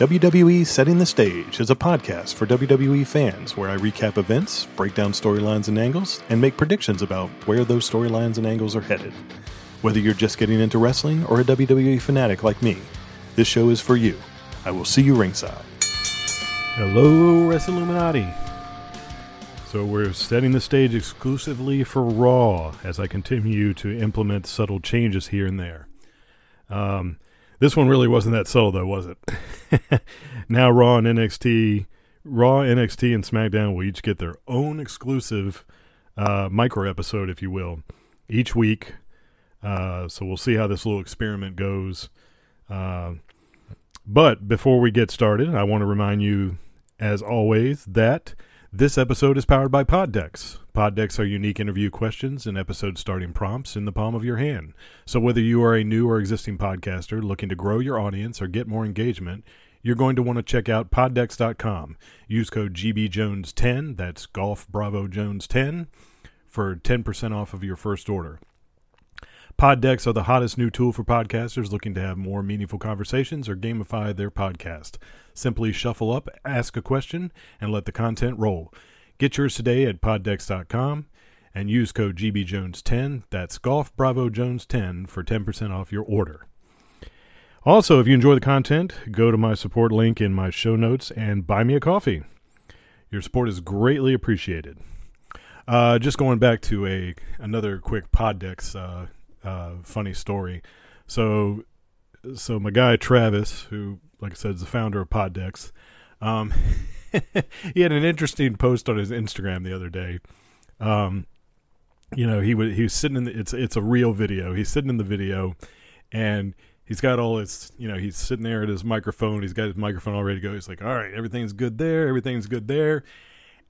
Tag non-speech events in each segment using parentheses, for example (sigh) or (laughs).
WWE Setting the Stage is a podcast for WWE fans where I recap events, break down storylines and angles, and make predictions about where those storylines and angles are headed. Whether you're just getting into wrestling or a WWE fanatic like me, this show is for you. I will see you ringside. Hello, WrestleIlluminati. So we're setting the stage exclusively for Raw as I continue to implement subtle changes here and there. Um, this one really wasn't that subtle, though, was it? (laughs) now Raw and NXT, Raw, NXT, and SmackDown will each get their own exclusive uh, micro episode, if you will, each week. Uh, so we'll see how this little experiment goes. Uh, but before we get started, I want to remind you, as always, that this episode is powered by Poddecks. Poddecks are unique interview questions and episode starting prompts in the palm of your hand. So whether you are a new or existing podcaster looking to grow your audience or get more engagement, you're going to want to check out poddecks.com. Use code GBJones10, that's Golf Bravo Jones 10, for 10% off of your first order. Poddecks are the hottest new tool for podcasters looking to have more meaningful conversations or gamify their podcast. Simply shuffle up, ask a question, and let the content roll. Get yours today at poddecks.com and use code GBJones10, that's Golf Bravo Jones 10, for 10% off your order. Also, if you enjoy the content, go to my support link in my show notes and buy me a coffee. Your support is greatly appreciated. Uh, just going back to a another quick Poddecks uh, uh, funny story. So, so my guy Travis, who, like I said, is the founder of Poddecks, um, (laughs) he had an interesting post on his Instagram the other day. Um, you know, he was he was sitting in the, it's it's a real video. He's sitting in the video, and he's got all his you know he's sitting there at his microphone. He's got his microphone all ready to go. He's like, all right, everything's good there, everything's good there,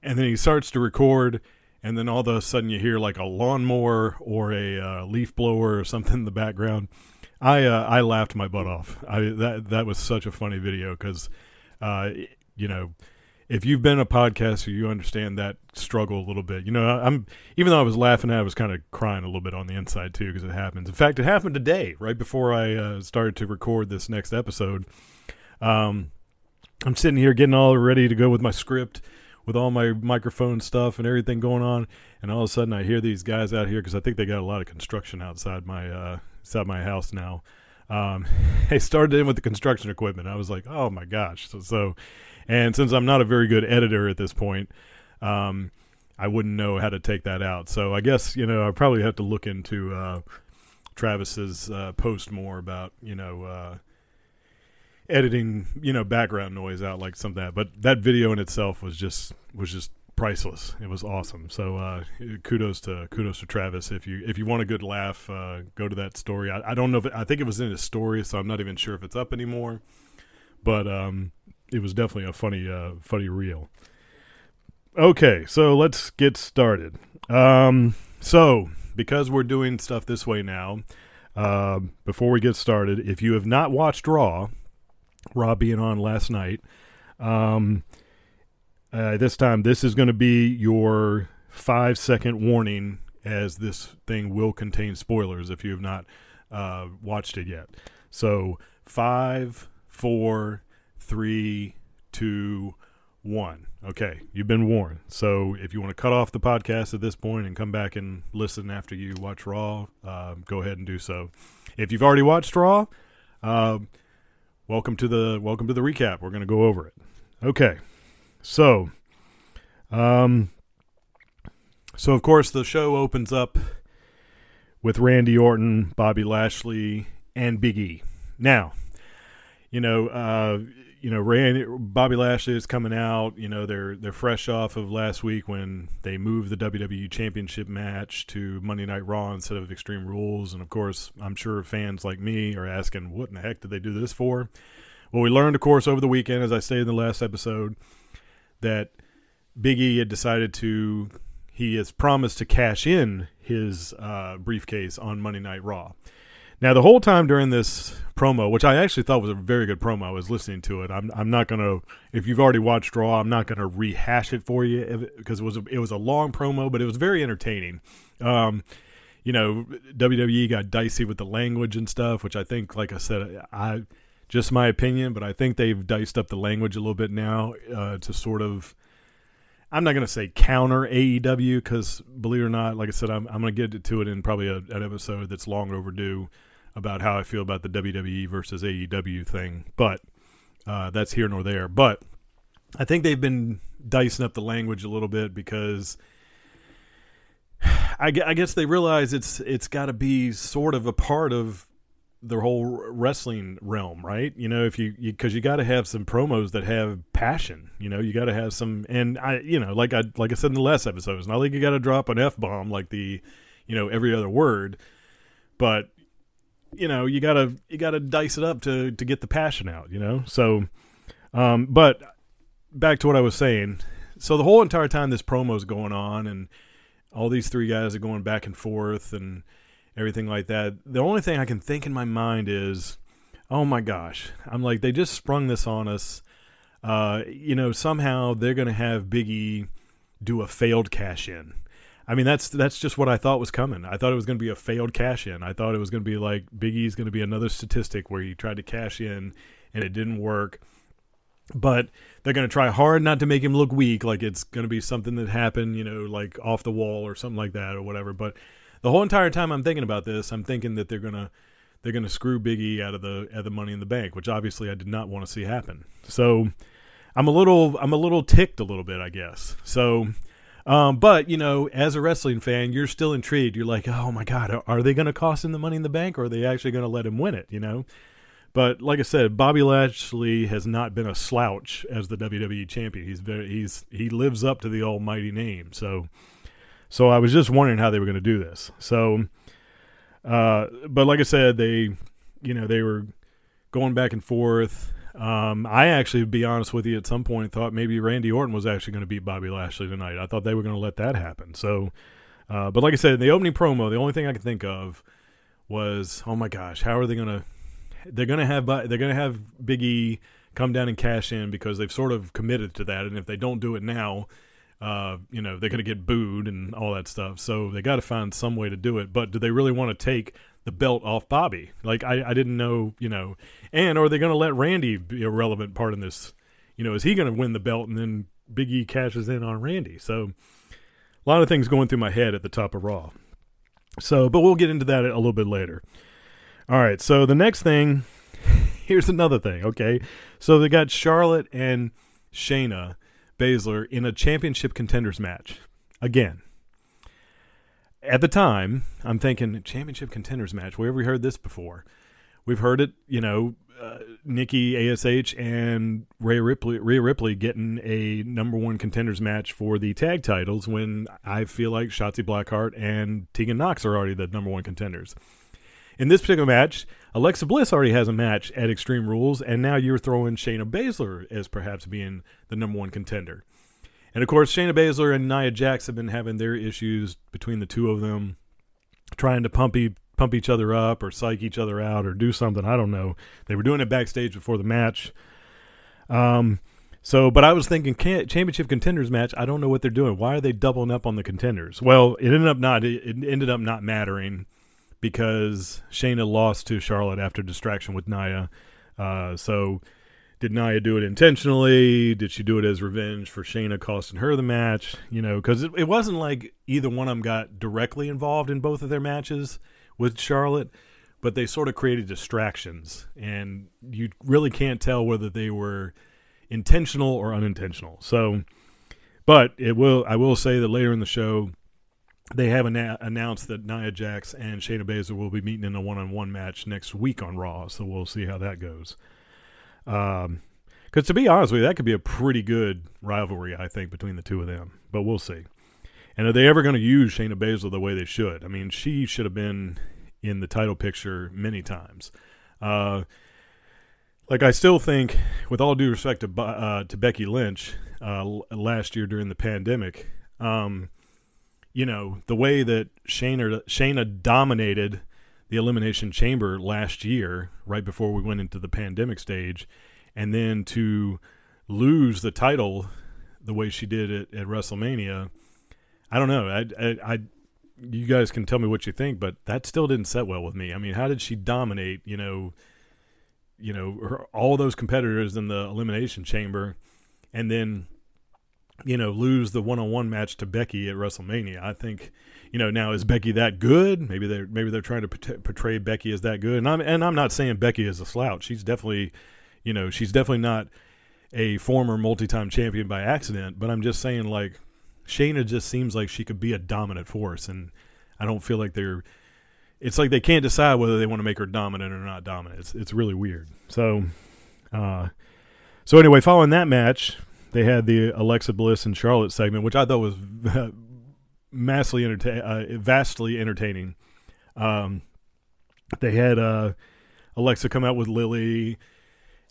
and then he starts to record and then all of a sudden you hear like a lawnmower or a uh, leaf blower or something in the background. I uh, I laughed my butt off. I that that was such a funny video because, uh, you know, if you've been a podcaster, you understand that struggle a little bit. You know, I'm even though I was laughing, I was kind of crying a little bit on the inside too because it happens. In fact, it happened today, right before I uh, started to record this next episode. Um, I'm sitting here getting all ready to go with my script with all my microphone stuff and everything going on, and all of a sudden I hear these guys out here because I think they got a lot of construction outside my uh, outside my house now. Um, (laughs) they started in with the construction equipment. I was like, oh my gosh! So, so, and since I'm not a very good editor at this point, um, I wouldn't know how to take that out. So I guess you know I probably have to look into uh, Travis's uh, post more about you know uh, editing, you know, background noise out like something that. But that video in itself was just was just priceless. It was awesome. So uh, kudos to kudos to Travis. If you if you want a good laugh, uh, go to that story. I, I don't know if it, I think it was in his story, so I'm not even sure if it's up anymore. But um, it was definitely a funny uh, funny reel. Okay, so let's get started. Um, so because we're doing stuff this way now, uh, before we get started, if you have not watched Raw, Raw being on last night. Um, uh, this time, this is going to be your five second warning, as this thing will contain spoilers if you have not uh, watched it yet. So, five, four, three, two, one. Okay, you've been warned. So, if you want to cut off the podcast at this point and come back and listen after you watch Raw, uh, go ahead and do so. If you've already watched Raw, uh, welcome to the welcome to the recap. We're going to go over it. Okay, so, um, so of course the show opens up with Randy Orton, Bobby Lashley, and Big E. Now, you know, uh, you know, Randy, Bobby Lashley is coming out. You know, they're they're fresh off of last week when they moved the WWE Championship match to Monday Night Raw instead of Extreme Rules, and of course, I'm sure fans like me are asking, "What in the heck did they do this for?" Well, we learned, of course, over the weekend, as I stated in the last episode, that Big E had decided to he has promised to cash in his uh, briefcase on Monday Night Raw. Now, the whole time during this promo, which I actually thought was a very good promo, I was listening to it. I'm, I'm not to, if you've already watched Raw, I'm not to rehash it for you because it was a, it was a long promo, but it was very entertaining. Um, you know, WWE got dicey with the language and stuff, which I think, like I said, I just my opinion, but I think they've diced up the language a little bit now uh, to sort of. I'm not going to say counter AEW because, believe it or not, like I said, I'm, I'm going to get to it in probably a, an episode that's long overdue about how I feel about the WWE versus AEW thing. But uh, that's here nor there. But I think they've been dicing up the language a little bit because (sighs) I, I guess they realize it's it's got to be sort of a part of the whole wrestling realm, right? You know, if you because you, you got to have some promos that have passion. You know, you got to have some, and I, you know, like I like I said in the last episode, it's not like you got to drop an f bomb like the, you know, every other word, but you know, you gotta you gotta dice it up to to get the passion out. You know, so, um, but back to what I was saying. So the whole entire time this promo is going on, and all these three guys are going back and forth, and everything like that. The only thing I can think in my mind is, oh my gosh, I'm like they just sprung this on us. Uh, you know, somehow they're going to have Biggie do a failed cash in. I mean, that's that's just what I thought was coming. I thought it was going to be a failed cash in. I thought it was going to be like Big E's going to be another statistic where he tried to cash in and it didn't work. But they're going to try hard not to make him look weak, like it's going to be something that happened, you know, like off the wall or something like that or whatever. But the whole entire time I'm thinking about this, I'm thinking that they're gonna they're gonna screw Biggie out of the out of the Money in the Bank, which obviously I did not want to see happen. So I'm a little I'm a little ticked a little bit, I guess. So. Um, but you know, as a wrestling fan, you're still intrigued. You're like, "Oh my god, are they going to cost him the money in the bank, or are they actually going to let him win it?" You know. But like I said, Bobby Lashley has not been a slouch as the WWE champion. He's very he's he lives up to the almighty name. So so I was just wondering how they were going to do this. So, uh, but like I said, they, you know, they were going back and forth. Um, I actually, to be honest with you, at some point thought maybe Randy Orton was actually going to beat Bobby Lashley tonight. I thought they were going to let that happen. So, uh, but like I said, in the opening promo, the only thing I could think of was, oh my gosh, how are they going to? They're going to have they're going to have Big E come down and cash in because they've sort of committed to that, and if they don't do it now, uh, you know, they're going to get booed and all that stuff. So they got to find some way to do it. But do they really want to take the belt off Bobby? Like, I, I didn't know, you know, and are they going to let Randy be a relevant part in this? You know, is he going to win the belt and then Big E cashes in on Randy? So a lot of things going through my head at the top of Raw. So, but we'll get into that a little bit later. All right. So the next thing, (laughs) here's another thing. Okay. So they got Charlotte and Shayna Baszler in a championship contenders match. Again. At the time, I'm thinking championship contenders match. Where have we heard this before? We've heard it, you know, uh, Nikki Ash and Rhea Ripley, Rhea Ripley getting a number one contenders match for the tag titles when I feel like Shotzi Blackheart and Tegan Knox are already the number one contenders. In this particular match, Alexa Bliss already has a match at Extreme Rules, and now you're throwing Shayna Baszler as perhaps being the number one contender. And of course, Shayna Baszler and Nia Jax have been having their issues between the two of them, trying to pump, e- pump each other up or psych each other out or do something. I don't know. They were doing it backstage before the match. Um, so, but I was thinking championship contenders match. I don't know what they're doing. Why are they doubling up on the contenders? Well, it ended up not. It ended up not mattering because Shayna lost to Charlotte after distraction with Nia. Uh, so did Nia do it intentionally? Did she do it as revenge for Shayna costing her the match? You know, because it, it wasn't like either one of them got directly involved in both of their matches with Charlotte, but they sort of created distractions, and you really can't tell whether they were intentional or unintentional. So, but it will. I will say that later in the show, they have ana- announced that Nia Jax and Shayna Baszler will be meeting in a one-on-one match next week on Raw. So we'll see how that goes. Um, because to be honest with you, that could be a pretty good rivalry, I think, between the two of them. But we'll see. And are they ever going to use Shayna Baszler the way they should? I mean, she should have been in the title picture many times. Uh, like I still think, with all due respect to uh, to Becky Lynch, uh, last year during the pandemic, um, you know, the way that Shayna, Shayna dominated the Elimination Chamber last year, right before we went into the pandemic stage, and then to lose the title the way she did it at WrestleMania, I don't know. I, I, I, you guys can tell me what you think, but that still didn't set well with me. I mean, how did she dominate? You know, you know her, all those competitors in the elimination chamber, and then you know lose the one on one match to Becky at WrestleMania. I think you know now is Becky that good? Maybe they're maybe they're trying to portray Becky as that good. And I'm and I'm not saying Becky is a slouch. She's definitely you know she's definitely not a former multi-time champion by accident. But I'm just saying like Shayna just seems like she could be a dominant force, and I don't feel like they're. It's like they can't decide whether they want to make her dominant or not dominant. It's it's really weird. So, uh, so anyway, following that match, they had the Alexa Bliss and Charlotte segment, which I thought was (laughs) massively entertain, uh, vastly entertaining. Um, they had uh, Alexa come out with Lily,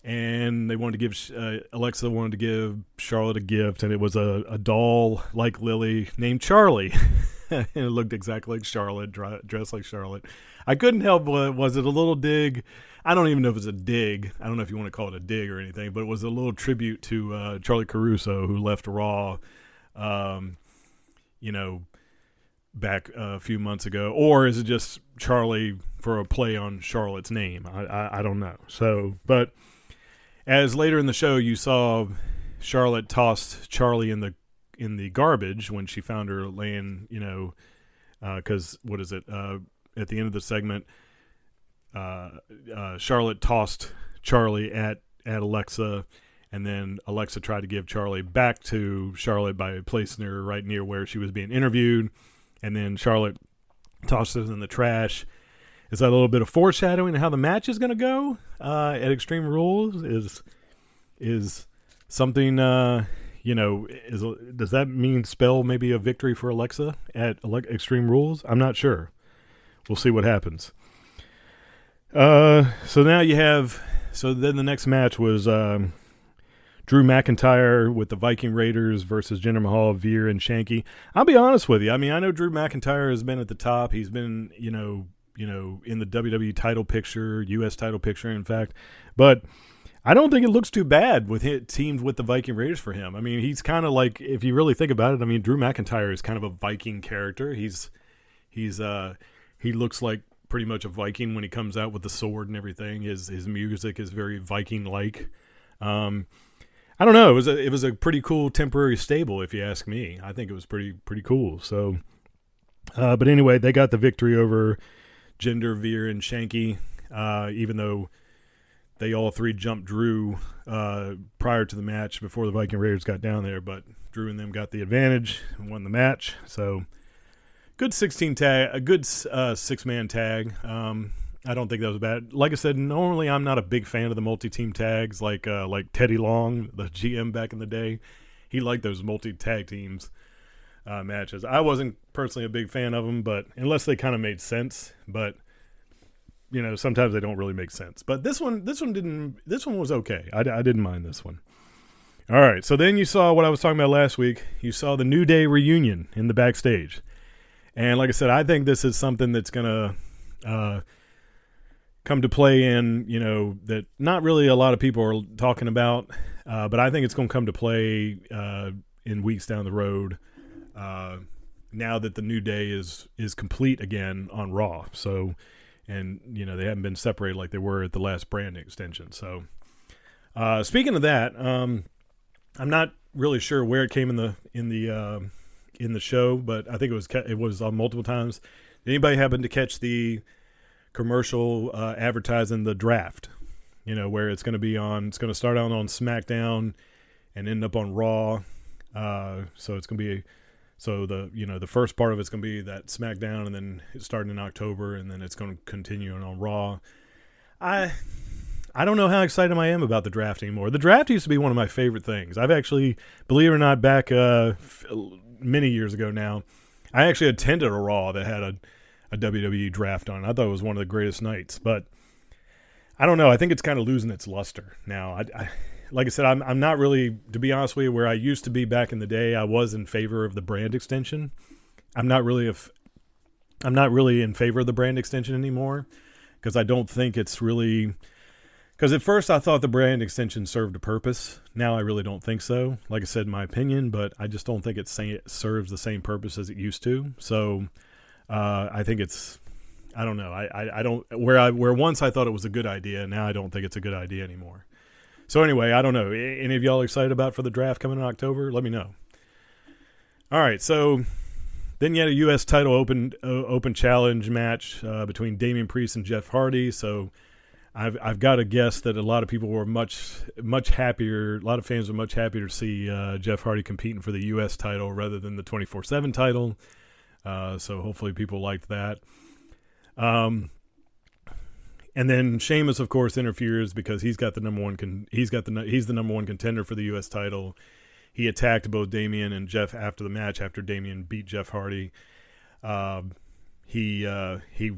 and they wanted to give uh, Alexa wanted to give Charlotte a gift, and it was a, a doll like Lily named Charlie, (laughs) and it looked exactly like Charlotte, dressed like Charlotte. I couldn't help but was it a little dig? I don't even know if it's a dig. I don't know if you want to call it a dig or anything, but it was a little tribute to uh, Charly Caruso, who left Raw. Um, you know, back a few months ago, or is it just Charlie for a play on Charlotte's name? I, I, I don't know. So, but as later in the show you saw Charlotte tossed Charlie in the in the garbage when she found her laying, you know, because uh, what is it? Uh, at the end of the segment, uh, uh, Charlotte tossed Charlie at at Alexa, and then Alexa tried to give Charlie back to Charlotte by placing her right near where she was being interviewed, and then Charlotte tossed it in the trash is that a little bit of foreshadowing of how the match is going to go uh, at Extreme Rules? Is is something uh, you know? Is does that mean spell maybe a victory for Alexa at Extreme Rules? I'm not sure. We'll see what happens. Uh, so now you have. So then the next match was um, Drew McIntyre with the Viking Raiders versus Jinder Mahal, Veer, and Shanky. I'll be honest with you. I mean, I know Drew McIntyre has been at the top. He's been, you know, you know, in the WWE title picture, U.S. title picture, in fact. But I don't think it looks too bad with it teamed with the Viking Raiders for him. I mean, he's kind of like, if you really think about it, I mean, Drew McIntyre is kind of a Viking character. He's he's uh he looks like pretty much a Viking when he comes out with the sword and everything. His his music is very Viking like. Um, I don't know. It was a it was a pretty cool temporary stable, if you ask me. I think it was pretty pretty cool. So, uh, but anyway, they got the victory over Jinder, Veer, and Shanky, uh, even though they all three jumped Drew uh, prior to the match before the Viking Raiders got down there. But Drew and them got the advantage and won the match. So good 16 tag, a good uh, six man tag. Um, I don't think that was bad. Like I said, normally I'm not a big fan of the multi team tags, like uh, like Teddy Long, the GM back in the day. He liked those multi tag teams uh, matches. I wasn't personally a big fan of them, but unless they kind of made sense, but you know sometimes they don't really make sense. But this one, this one didn't. This one was okay. I, I didn't mind this one. All right, so then you saw what I was talking about last week. You saw the New Day reunion in the backstage, and like I said, I think this is something that's gonna. Uh, come to play in, you know, that not really a lot of people are talking about, uh, but I think it's going to come to play uh, in weeks down the road uh, now that the new day is is complete again on Raw. So, and you know they haven't been separated like they were at the last brand extension. So, uh, speaking of that, um, I'm not really sure where it came in the in the uh, in the show, but I think it was it was on multiple times. Anybody happen to catch the commercial uh, advertising the draft? You know where it's going to be on. It's going to start out on SmackDown and end up on Raw. Uh, so it's going to be so the you know the first part of it's going to be that SmackDown, and then it's starting in October, and then it's going to continue on Raw. I I don't know how excited I am about the draft anymore. The draft used to be one of my favorite things. I've actually, believe it or not, back uh, many years ago now, I actually attended a Raw that had a, a WWE draft on. I thought it was one of the greatest nights, but I don't know. I think it's kind of losing its luster now. I, I like I said, I'm I'm not really to be honest with you where I used to be back in the day. I was in favor of the brand extension. I'm not really if I'm not really in favor of the brand extension anymore because I don't think it's really because at first I thought the brand extension served a purpose. Now I really don't think so. Like I said, my opinion, but I just don't think it, it serves the same purpose as it used to. So uh, I think it's I don't know. I, I, I don't where I where once I thought it was a good idea, now I don't think it's a good idea anymore. So anyway, I don't know. Any of y'all excited about for the draft coming in October? Let me know. All right, so then you had a U.S. title open uh, open challenge match uh, between Damian Priest and Jeff Hardy. So I've I've got to guess that a lot of people were much much happier. A lot of fans were much happier to see uh, Jeff Hardy competing for the U.S. title rather than the twenty four seven title. Uh, so hopefully people liked that. Um, and then Sheamus, of course, interferes because he's got the number one. Con- he's got the he's the number one contender for the U.S. title. He attacked both Damian and Jeff after the match. After Damian beat Jeff Hardy, uh, he he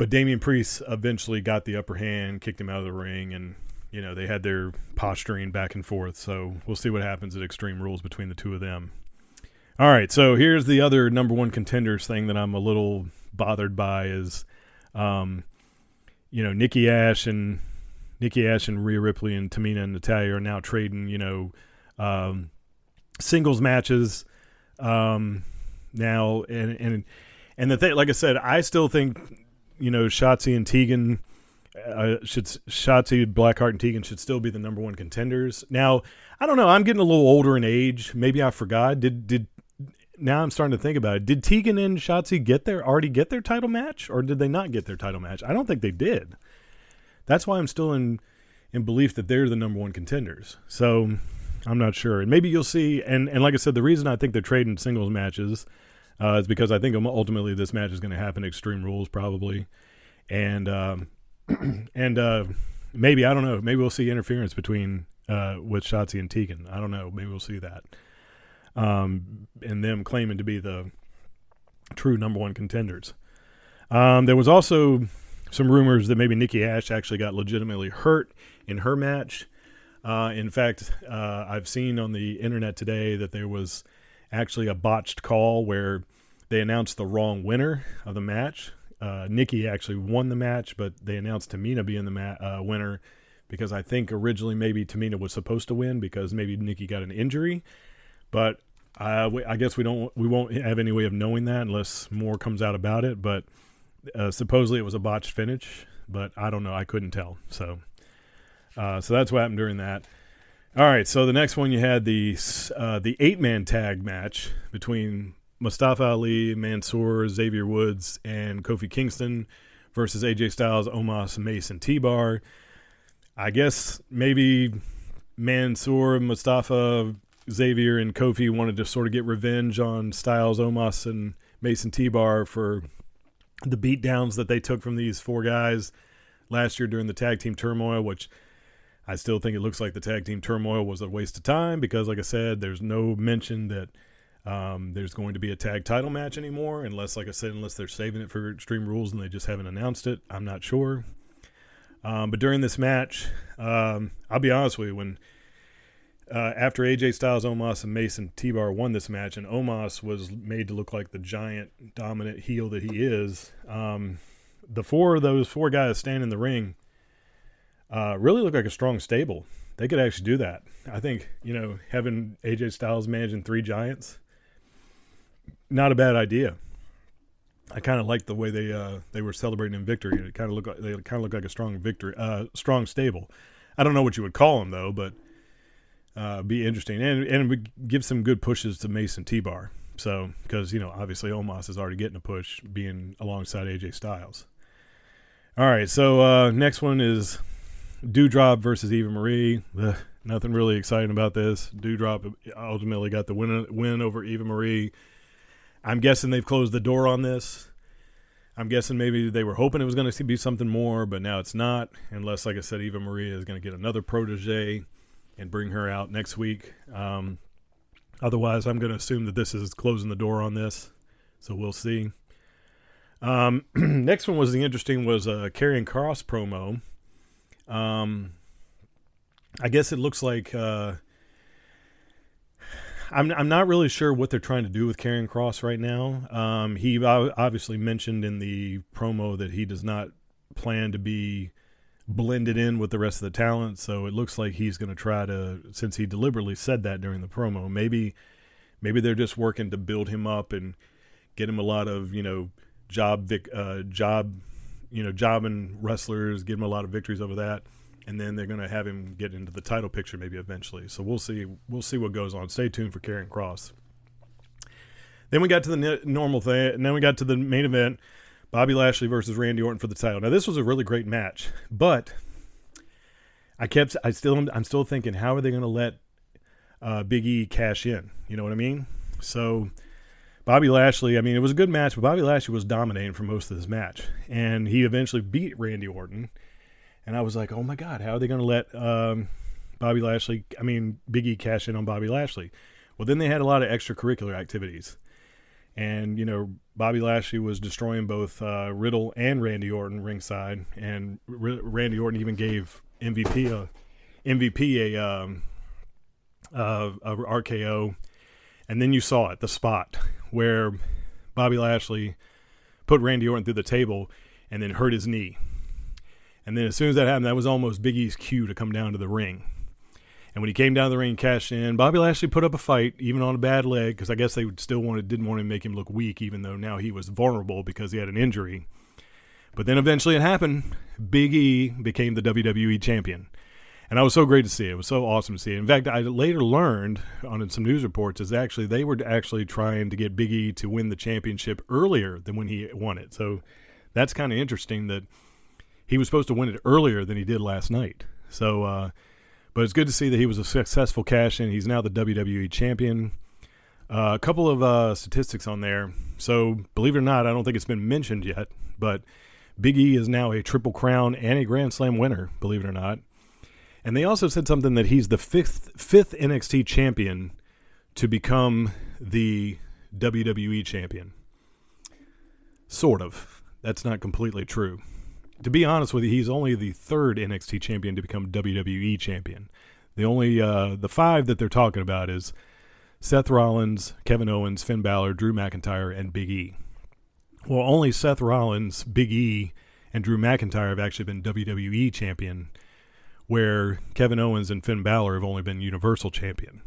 but Damian Priest eventually got the upper hand, kicked him out of the ring, and you know they had their posturing back and forth. So we'll see what happens at Extreme Rules between the two of them. All right, so here's the other number one contenders thing that I'm a little bothered by is, um, you know, Nikki Ash and Nikki Ash and Rhea Ripley and Tamina and Natalya are now trading, you know, um, singles matches um, now, and and and the thing, like I said, I still think you know, Shotzi and Tegan uh, should Shotzi, Blackheart, and Tegan should still be the number one contenders. Now, I don't know. I'm getting a little older in age. Maybe I forgot. Did did now I'm starting to think about it. Did Tegan and Shotzi get their already get their title match, or did they not get their title match? I don't think they did. That's why I'm still in in belief that they're the number one contenders. So I'm not sure. And maybe you'll see. And and like I said, the reason I think they're trading singles matches uh, is because I think ultimately this match is going to happen Extreme Rules probably, and um, (clears throat) and uh, maybe I don't know. Maybe we'll see interference between uh, with Shotzi and Tegan. I don't know. Maybe we'll see that, um, and them claiming to be the true number one contenders. Um, there was also some rumors that maybe Nikki Ash actually got legitimately hurt in her match. Uh, in fact, uh, I've seen on the internet today that there was actually a botched call where they announced the wrong winner of the match. Uh, Nikki actually won the match, but they announced Tamina being the ma- uh, winner because I think originally maybe Tamina was supposed to win because maybe Nikki got an injury, but uh, we, I guess we don't we won't have any way of knowing that unless more comes out about it. But uh, supposedly it was a botched finish, but I don't know. I couldn't tell. So uh, so that's what happened during that. All right, so the next one you had the uh, the eight man tag match between Mustafa Ali, Mansoor, Xavier Woods, and Kofi Kingston versus AJ Styles, Omos, Mace and T-Bar. I guess maybe Mansoor, Mustafa, Xavier, and Kofi wanted to sort of get revenge on Styles, Omos, and Mace and T-Bar for the beatdowns that they took from these four guys last year during the tag team turmoil, which I still think it looks like the tag team turmoil was a waste of time because, like I said, there's no mention that um, there's going to be a tag title match anymore, unless, like I said, unless they're saving it for Extreme Rules and they just haven't announced it. I'm not sure. Um, but during this match, um, I'll be honest with you, when uh, after AJ Styles, Omos, and Mace and T-Bar won this match, and Omos was made to look like the giant, dominant heel that he is, um, the four of those four guys standing in the ring uh, really look like a strong stable. They could actually do that. I think you know having AJ Styles managing three giants, not a bad idea. I kind of like the way they uh, they were celebrating in victory. It kind of look like they kind of look like a strong victory, uh, strong stable. I don't know what you would call them though, but uh, be interesting and and would give some good pushes to Mace and T-Bar. So because you know obviously Omos is already getting a push being alongside AJ Styles. All right, so uh, next one is Doudrop versus Eva Marie. Ugh, nothing really exciting about this. Doudrop ultimately got the win win over Eva Marie. I'm guessing they've closed the door on this. I'm guessing maybe they were hoping it was going to be something more, but now it's not. Unless, like I said, Eva Marie is going to get another protege and bring her out next week. Um, otherwise, I'm going to assume that this is closing the door on this. So we'll see. Um, (clears throat) next one was the interesting was a Karrion Kross promo um, I guess it looks like uh, I'm I'm not really sure what they're trying to do with Karrion Kross right now. Um, he obviously mentioned in the promo that he does not plan to be blended in with the rest of the talent. So it looks like he's going to try to, since he deliberately said that during the promo, maybe maybe they're just working to build him up and get him a lot of you know job vic, uh, job you know jobbing wrestlers, give him a lot of victories over that, and then they're going to have him get into the title picture maybe eventually. So we'll see we'll see what goes on. Stay tuned for Karrion Kross. Then we got to the normal thing, and then we got to the main event. Bobby Lashley versus Randy Orton for the title. Now this was a really great match, but I kept I still I'm still thinking how are they going to let uh, Big E cash in? You know what I mean? So Bobby Lashley, I mean, it was a good match, but Bobby Lashley was dominating for most of this match, and he eventually beat Randy Orton. And I was like, oh my god, how are they going to let um, Bobby Lashley? I mean, Big E cash in on Bobby Lashley. Well, then they had a lot of extracurricular activities and you know Bobby Lashley was destroying both uh, Riddle and Randy Orton ringside, and R- Randy Orton even gave MVP a MVP a, um, uh, a RKO, and then you saw it the spot where Bobby Lashley put Randy Orton through the table and then hurt his knee, and then as soon as that happened, that was almost Big E's cue to come down to the ring. And when he came down to the ring cashed in, Bobby Lashley put up a fight, even on a bad leg, because I guess they still wanted didn't want to make him look weak, even though now he was vulnerable because he had an injury. But then eventually it happened. Big E became the WWE champion. And I was so great to see it. It was so awesome to see it. In fact, I later learned on some news reports is actually they were actually trying to get Big E to win the championship earlier than when he won it. So that's kind of interesting that he was supposed to win it earlier than he did last night. So uh, but it's good to see that he was a successful cash in. He's now the WWE champion. Uh, a couple of uh, statistics on there. So, believe it or not, I don't think it's been mentioned yet, but Big E is now a Triple Crown and a Grand Slam winner, believe it or not. And they also said something that he's the fifth fifth NXT champion to become the WWE champion. Sort of. That's not completely true to be honest with you, he's only the third NXT champion to become WWE champion. The only uh, the five that they're talking about is Seth Rollins, Kevin Owens, Finn Balor, Drew McIntyre, and Big E. Well, only Seth Rollins, Big E, and Drew McIntyre have actually been WWE champion, where Kevin Owens and Finn Balor have only been Universal champion.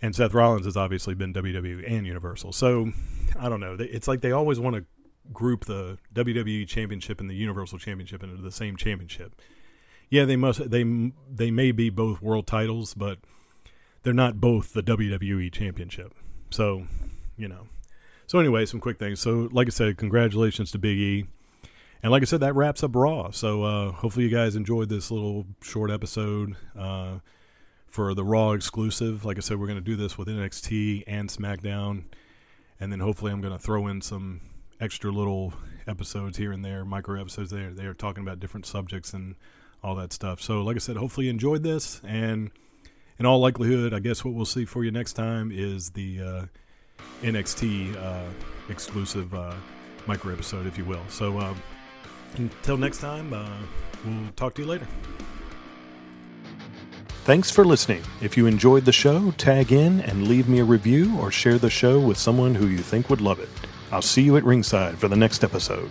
And Seth Rollins has obviously been WWE and Universal. So I don't know. It's like they always want to group the WWE Championship and the Universal Championship into the same championship. Yeah, they must they they may be both world titles, but they're not both the WWE Championship. So, you know. So anyway, some quick things. So, like I said, congratulations to Big E. And like I said, that wraps up Raw. So uh, hopefully you guys enjoyed this little short episode uh, for the Raw exclusive. Like I said, we're going to do this with NXT and SmackDown, and then hopefully I'm going to throw in some extra little episodes here and there, micro episodes there. They are talking about different subjects and all that stuff. So, like I said, hopefully you enjoyed this. And in all likelihood, I guess what we'll see for you next time is the uh, NXT uh, exclusive uh, micro episode, if you will. So, uh, until next time, uh, we'll talk to you later. Thanks for listening. If you enjoyed the show, tag in and leave me a review or share the show with someone who you think would love it. I'll see you at ringside for the next episode.